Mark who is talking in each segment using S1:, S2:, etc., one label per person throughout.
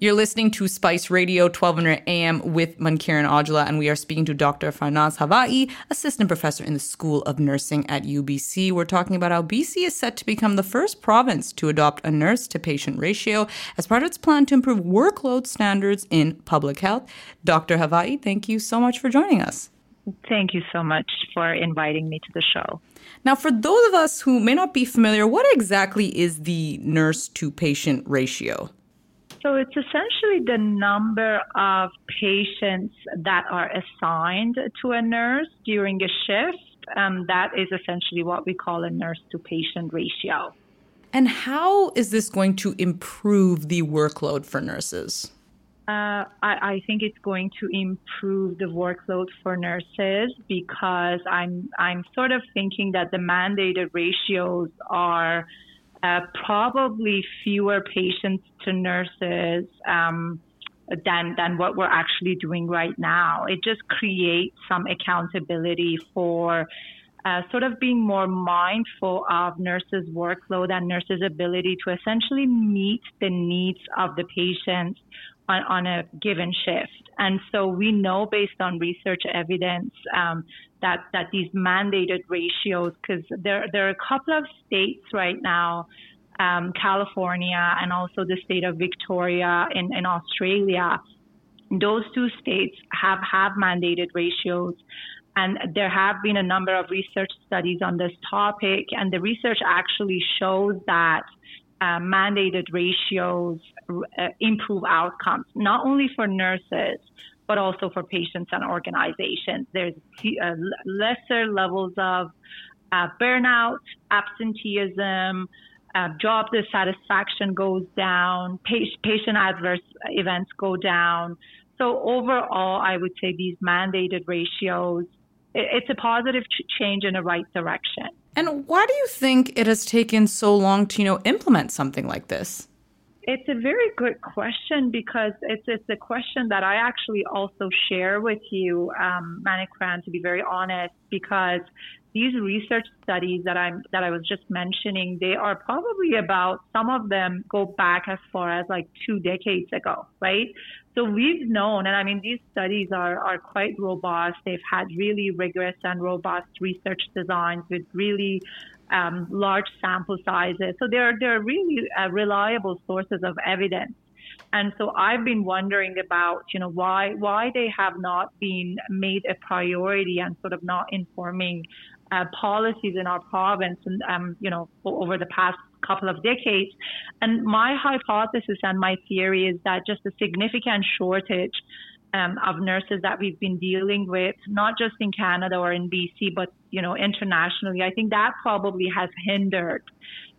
S1: You're listening to Spice Radio 1200 AM with Mankiran Aujla, and we are speaking to Dr. Farinaz Havaei, assistant professor in the School of Nursing at UBC. We're talking about how BC is set to become the first province to adopt a nurse to patient ratio as part of its plan to improve workload standards in public health. Dr. Havaei, thank you so much for joining us.
S2: Thank you so much for inviting me to the show.
S1: Now, for those of us who may not be familiar, what exactly is the nurse to patient ratio?
S2: So it's essentially the number of patients that are assigned to a nurse during a shift. Um, that is essentially what we call a nurse to patient ratio.
S1: And how is this going to improve the workload for nurses?
S2: Uh, I, I, think it's going to improve the workload for nurses because I'm I'm sort of thinking that the mandated ratios are uh, probably fewer patients to nurses um, than than what we're actually doing right now. It just creates some accountability for. Uh, sort of being more mindful of nurses' workload and nurses' ability to essentially meet the needs of the patients on, on a given shift. And so we know based on research evidence um, that that these mandated ratios, because there there are a couple of states right now, um, California and also the state of Victoria in, in Australia. Those two states have have mandated ratios. And there have been a number of research studies on this topic, and the research actually shows that uh, mandated ratios uh, improve outcomes, not only for nurses, but also for patients and organizations. There's uh, lesser levels of uh, burnout, absenteeism, uh, job dissatisfaction goes down, patient adverse events go down. So overall, I would say these mandated ratios, it's a positive change in the right direction.
S1: And why do you think it has taken so long to, you know, implement something like this?
S2: It's a very good question because it's it's a question that I actually also share with you, um, Manikran, to be very honest, because these research studies that I'm that I was just mentioning, they are probably about some of them go back as far as like two decades ago, right? So we've known, and I mean these studies are are quite robust. They've had really rigorous and robust research designs with really um, large sample sizes. So they're they're really uh, reliable sources of evidence. And so I've been wondering about, you know, why why they have not been made a priority and sort of not informing uh, policies in our province, and um, you know, over the past couple of decades. And my hypothesis and my theory is that just a significant shortage um, of nurses that we've been dealing with, not just in Canada or in BC, but you know internationally. I think that probably has hindered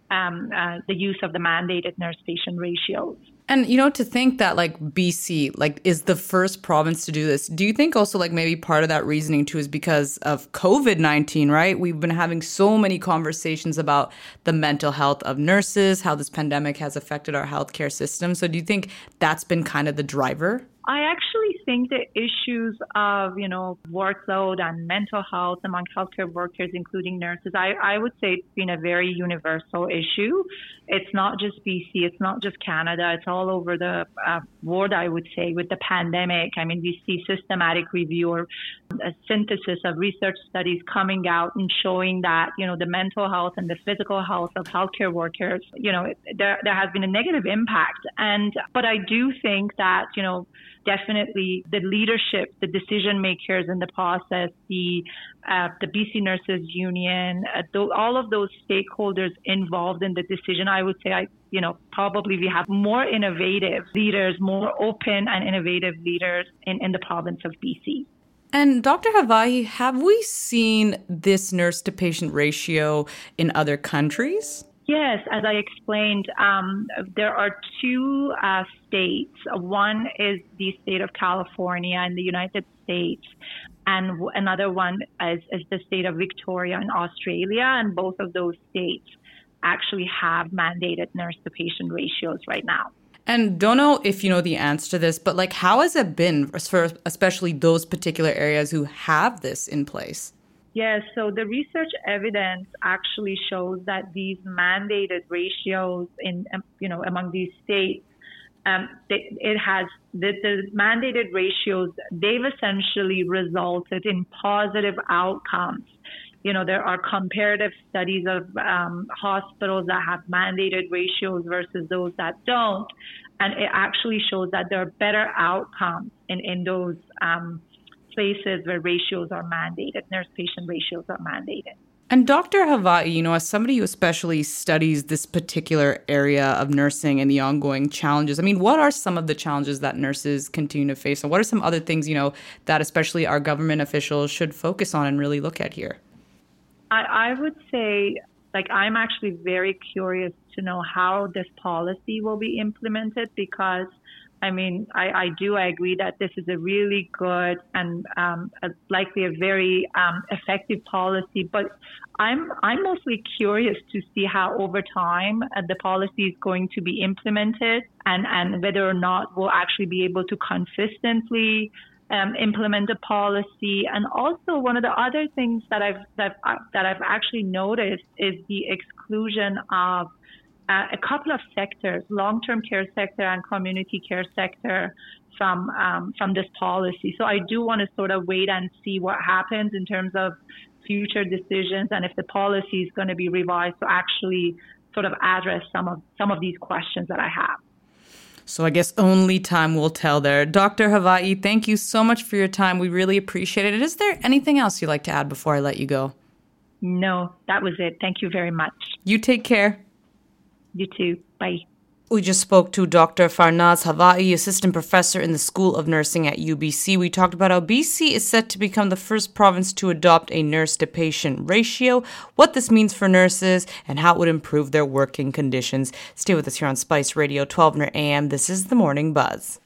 S2: um, uh, the use of the mandated nurse patient ratios.
S1: And you know, to think that like BC like is the first province to do this. Do you think also like maybe part of that reasoning too is because of COVID-19, right? We've been having so many conversations about the mental health of nurses, how this pandemic has affected our healthcare system. So do you think that's been kind of the driver?
S2: I actually think the issues of, you know, workload and mental health among healthcare workers, including nurses, I, I would say it's been a very universal issue. It's not just BC, it's not just Canada, it's all over the uh, world, I would say, with the pandemic. I mean, we see systematic review or a synthesis of research studies coming out and showing that, you know, the mental health and the physical health of healthcare workers, you know, there, there has been a negative impact. And, but I do think that, you know, definitely the leadership, the decision makers in the process, the uh, the BC Nurses Union, uh, th- all of those stakeholders involved in the decision. I would say, I you know probably we have more innovative leaders, more open and innovative leaders in, in the province of BC.
S1: And Dr. Havaei, have we seen this nurse to patient ratio in other countries?
S2: Yes, as I explained, um, there are two uh, states. One is the state of California in the United States, and another one is, is the state of Victoria in Australia. And both of those states actually have mandated nurse to patient ratios right now.
S1: And don't know if you know the answer to this, but like, how has it been for especially those particular areas who have this in place?
S2: Yes, so the research evidence actually shows that these mandated ratios in um, you know among these states um, it has the, the, mandated ratios, they've essentially resulted in positive outcomes. You know, there are comparative studies of um, hospitals that have mandated ratios versus those that don't. And it actually shows that there are better outcomes in, in those um, places where ratios are mandated, nurse patient ratios are mandated.
S1: And Dr. Havaei, you know, as somebody who especially studies this particular area of nursing and the ongoing challenges, I mean, what are some of the challenges that nurses continue to face? And what are some other things, you know, that especially our government officials should focus on and really look at here?
S2: I, I would say, like, I'm actually very curious to know how this policy will be implemented because I mean, I, I do I agree that this is a really good and um, a, likely a very um, effective policy. But I'm I'm mostly curious to see how over time uh, the policy is going to be implemented and and whether or not we'll actually be able to consistently um, implement the policy. And also, one of the other things that I've that, that I've actually noticed is the exclusion of uh, a couple of sectors, long-term care sector and community care sector, from um, from this policy. So I do want to sort of wait and see what happens in terms of future decisions and if the policy is going to be revised to actually sort of address some of some of these questions that I have.
S1: So I guess only time will tell there. Dr. Havaei, thank you so much for your time. We really appreciate it. Is there anything else you'd like to add before I let you go?
S2: No, that was it. Thank you very much.
S1: You take care.
S2: You too. Bye.
S1: We just spoke to Dr. Farinaz Havaei, assistant professor in the School of Nursing at UBC. We talked about how BC is set to become the first province to adopt a nurse to patient ratio, what this means for nurses, and how it would improve their working conditions. Stay with us here on Spice Radio, 1200 AM. This is the Morning Buzz.